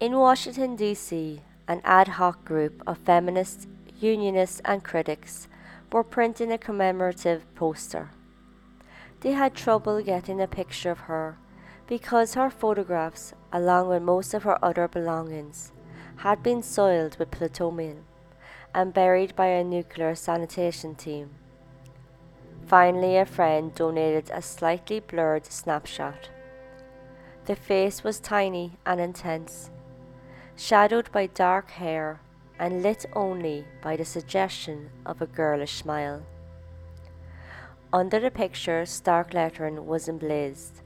In Washington, D.C., an ad hoc group of feminists, unionists, and critics were printing a commemorative poster. They had trouble getting a picture of her because her photographs, along with most of her other belongings, had been soiled with plutonium and buried by a nuclear sanitation team. Finally, a friend donated a slightly blurred snapshot. The face was tiny and intense, shadowed by dark hair and lit only by the suggestion of a girlish smile. Under the picture, stark lettering was emblazed.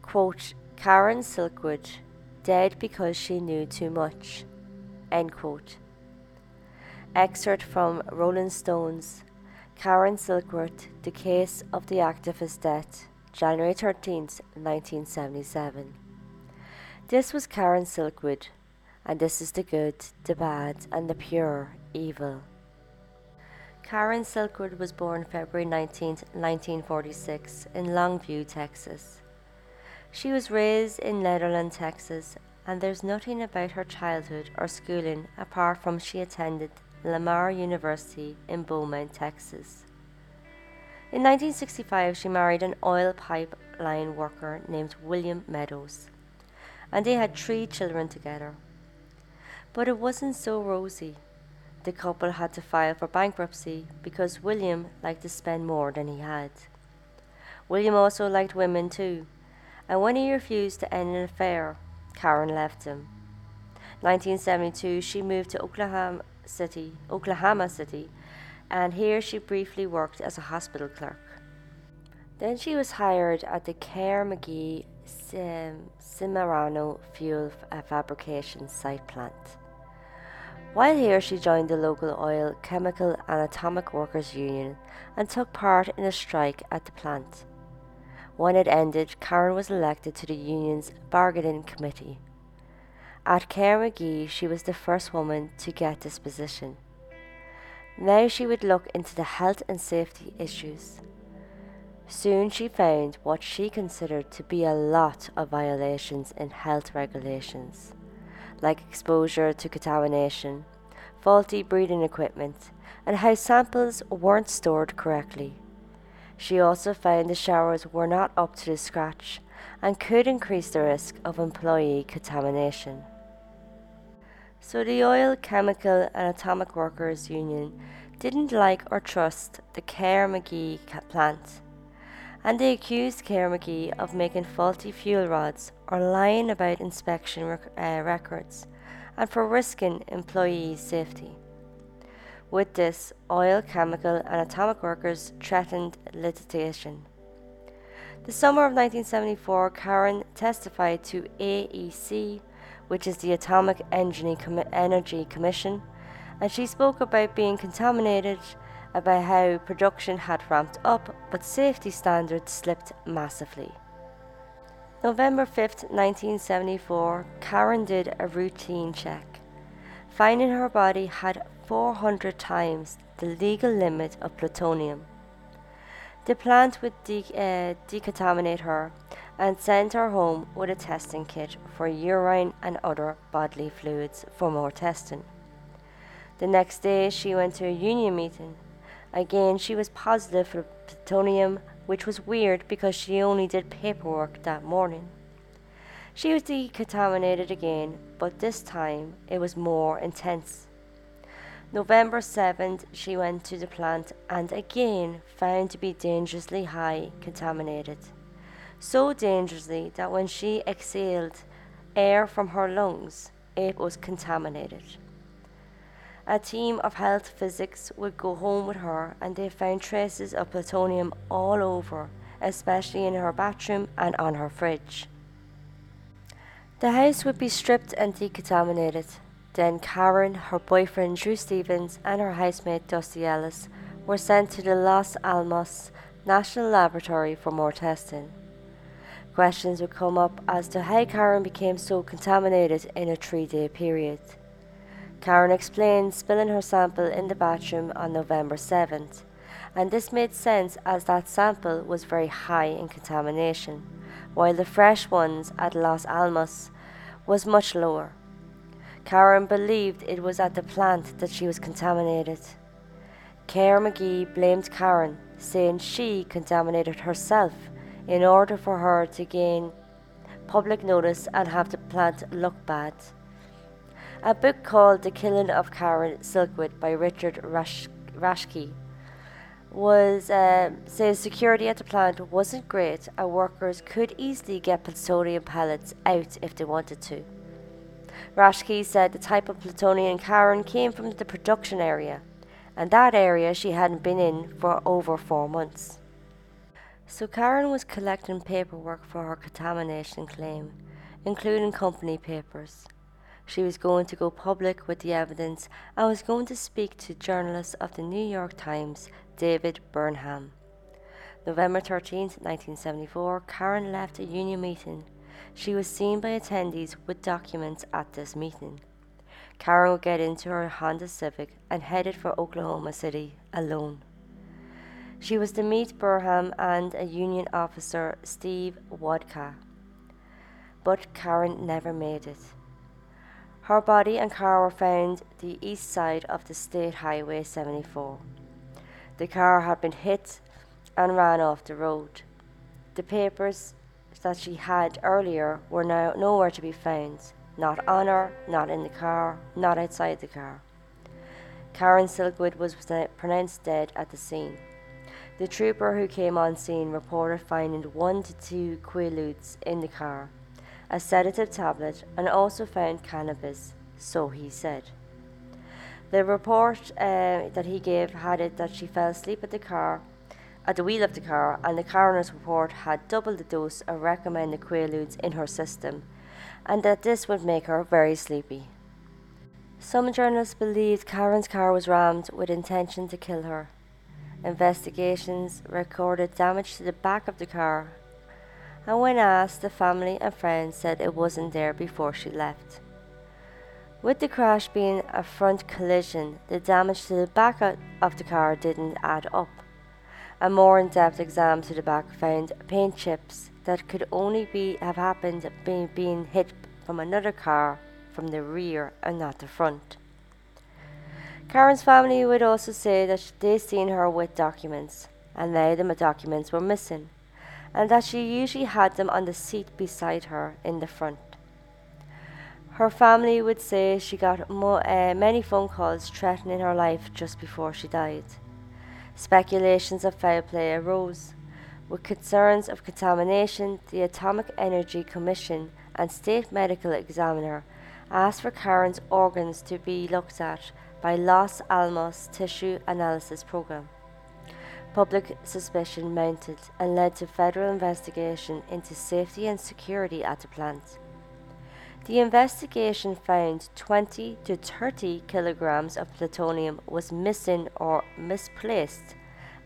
Quote, Karen Silkwood, dead because she knew too much. End quote. Excerpt from Rolling Stones, Karen Silkwood, The Case of the Activist's Death, January 13, 1977. This was Karen Silkwood, and this is the good, the bad, and the pure evil. Karen Silkwood was born February 19, 1946, in Longview, Texas. She was raised in Nederland, Texas, and there's nothing about her childhood or schooling apart from she attended Lamar University in Beaumont, Texas. In 1965, she married an oil pipeline worker named William Meadows, and they had three children together. But it wasn't so rosy the couple had to file for bankruptcy because William liked to spend more than he had. William also liked women too, and when he refused to end an affair, Karen left him. 1972, she moved to Oklahoma City, Oklahoma City, and here she briefly worked as a hospital clerk. Then she was hired at the Kerr-McGee Cimarron fuel uh, fabrication site plant. While here, she joined the local oil, chemical, and atomic workers' union and took part in a strike at the plant. When it ended, Karen was elected to the union's bargaining committee. At Kerr-McGee, she was the first woman to get this position. Now she would look into the health and safety issues. Soon she found what she considered to be a lot of violations in health regulations like exposure to contamination, faulty breeding equipment, and how samples weren't stored correctly. She also found the showers were not up to the scratch and could increase the risk of employee contamination. So the Oil, Chemical and Atomic Workers Union didn't like or trust the Kerr-McGee plant and they accused Kerr-McGee of making faulty fuel rods or lying about inspection rec- uh, records and for risking employee safety. With this, oil, chemical, and atomic workers threatened litigation. The summer of 1974, Karen testified to AEC, which is the Atomic Energy Commission, and she spoke about being contaminated about how production had ramped up, but safety standards slipped massively. November 5, 1974, Karen did a routine check, finding her body had 400 times the legal limit of plutonium. The plant would de- uh, decontaminate her and send her home with a testing kit for urine and other bodily fluids for more testing. The next day, she went to a union meeting Again, she was positive for plutonium, which was weird because she only did paperwork that morning. She was decontaminated again, but this time it was more intense. November 7th, she went to the plant and again found to be dangerously high contaminated. So dangerously that when she exhaled air from her lungs, it was contaminated. A team of health physics would go home with her and they found traces of plutonium all over, especially in her bathroom and on her fridge. The house would be stripped and decontaminated. Then Karen, her boyfriend Drew Stevens, and her housemate Dusty Ellis were sent to the Los Alamos National Laboratory for more testing. Questions would come up as to how Karen became so contaminated in a three day period. Karen explained spilling her sample in the bathroom on November 7th, and this made sense as that sample was very high in contamination, while the fresh ones at Los Alamos was much lower. Karen believed it was at the plant that she was contaminated. Kerr-McGee blamed Karen, saying she contaminated herself in order for her to gain public notice and have the plant look bad. A book called The Killing of Karen Silkwood by Richard Rash- Rashke was uh, says security at the plant wasn't great and workers could easily get plutonium pellets out if they wanted to. Rashke said the type of plutonium Karen came from the production area, and that area she hadn't been in for over four months. So Karen was collecting paperwork for her contamination claim, including company papers. She was going to go public with the evidence and was going to speak to journalist of the New York Times, David Burnham. November 13, 1974, Karen left a union meeting. She was seen by attendees with documents at this meeting. Karen would get into her Honda Civic and headed for Oklahoma City alone. She was to meet Burnham and a union officer, Steve Wodka. But Karen never made it. Her body and car were found the east side of the State Highway 74. The car had been hit and ran off the road. The papers that she had earlier were now nowhere to be found, not on her, not in the car, not outside the car. Karen Silkwood was pronounced dead at the scene. The trooper who came on scene reported finding one to two quaaludes in the car a sedative tablet, and also found cannabis, so he said. The report uh, that he gave had it that she fell asleep at the car, at the wheel of the car, and the coroner's report had double the dose of recommended quaaludes in her system, and that this would make her very sleepy. Some journalists believed Karen's car was rammed with intention to kill her. Investigations recorded damage to the back of the car and when asked, the family and friends said it wasn't there before she left. With the crash being a front collision, the damage to the back of the car didn't add up. A more in-depth exam to the back found paint chips that could only be have happened being, being hit from another car from the rear and not the front. Karen's family would also say that they seen her with documents, and now the documents were missing and that she usually had them on the seat beside her in the front. Her family would say she got mo- uh, many phone calls threatening her life just before she died. Speculations of foul play arose. With concerns of contamination, the Atomic Energy Commission and State Medical Examiner asked for Karen's organs to be looked at by Los Alamos Tissue Analysis Program. Public suspicion mounted and led to federal investigation into safety and security at the plant. The investigation found 20 to 30 kilograms of plutonium was missing or misplaced,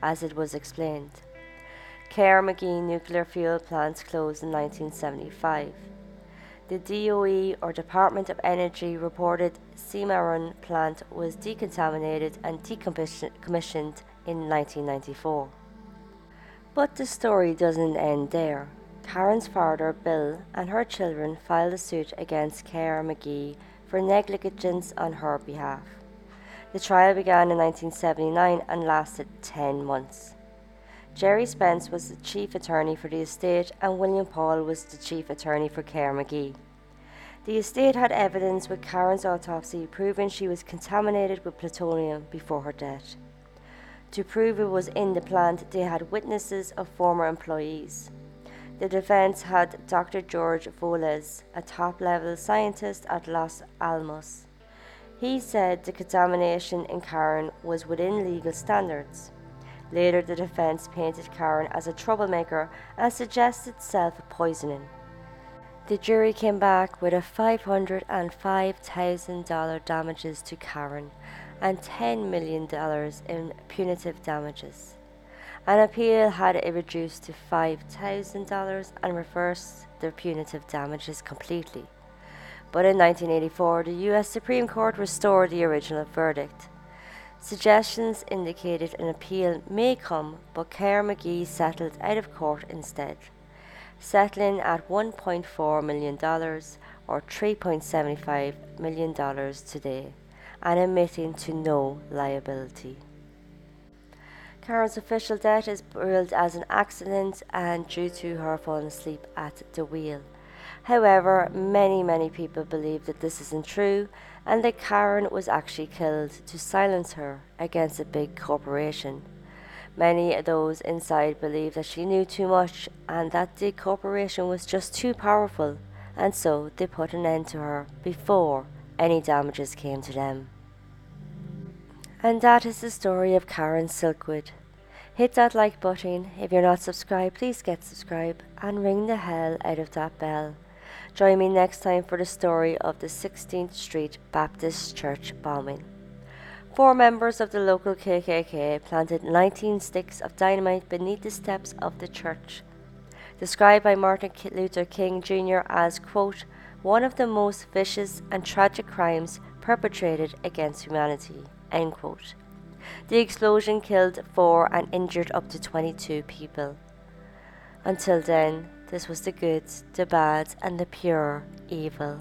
as it was explained. Kerr McGee nuclear fuel plant closed in 1975. The DOE or Department of Energy reported Cimarron plant was decontaminated and decommissioned in 1994. But the story doesn't end there. Karen's father, Bill, and her children filed a suit against Kerr-McGee for negligence on her behalf. The trial began in 1979 and lasted 10 months. Gerry Spence was the chief attorney for the estate, and William Paul was the chief attorney for Kerr-McGee. The estate had evidence with Karen's autopsy proving she was contaminated with plutonium before her death. To prove it was in the plant, they had witnesses of former employees. The defense had Dr. George Voelz, a top level scientist at Los Alamos. He said the contamination in Karen was within legal standards. Later, the defense painted Karen as a troublemaker and suggested self poisoning. The jury came back with a $505,000 damages to Karen and $10 million in punitive damages. An appeal had it reduced to $5,000 and reversed the punitive damages completely. But in 1984, the US Supreme Court restored the original verdict. Suggestions indicated an appeal may come, but Kerr McGee settled out of court instead, settling at $1.4 million or $3.75 million today, and admitting to no liability. Karen's official death is billed as an accident and due to her falling asleep at the wheel. However, many, many people believe that this isn't true and that Karen was actually killed to silence her against a big corporation. Many of those inside believe that she knew too much and that the corporation was just too powerful, and so they put an end to her before any damages came to them. And that is the story of Karen Silkwood. Hit that like button. If you're not subscribed, please get subscribed and ring the hell out of that bell. Join me next time for the story of the 16th Street Baptist Church bombing. Four members of the local KKK planted 19 sticks of dynamite beneath the steps of the church. Described by Martin Luther King Jr. as, quote, one of the most vicious and tragic crimes perpetrated against humanity, end quote. The explosion killed four and injured up to 22 people. Until then, this was the good, the bad, and the pure evil.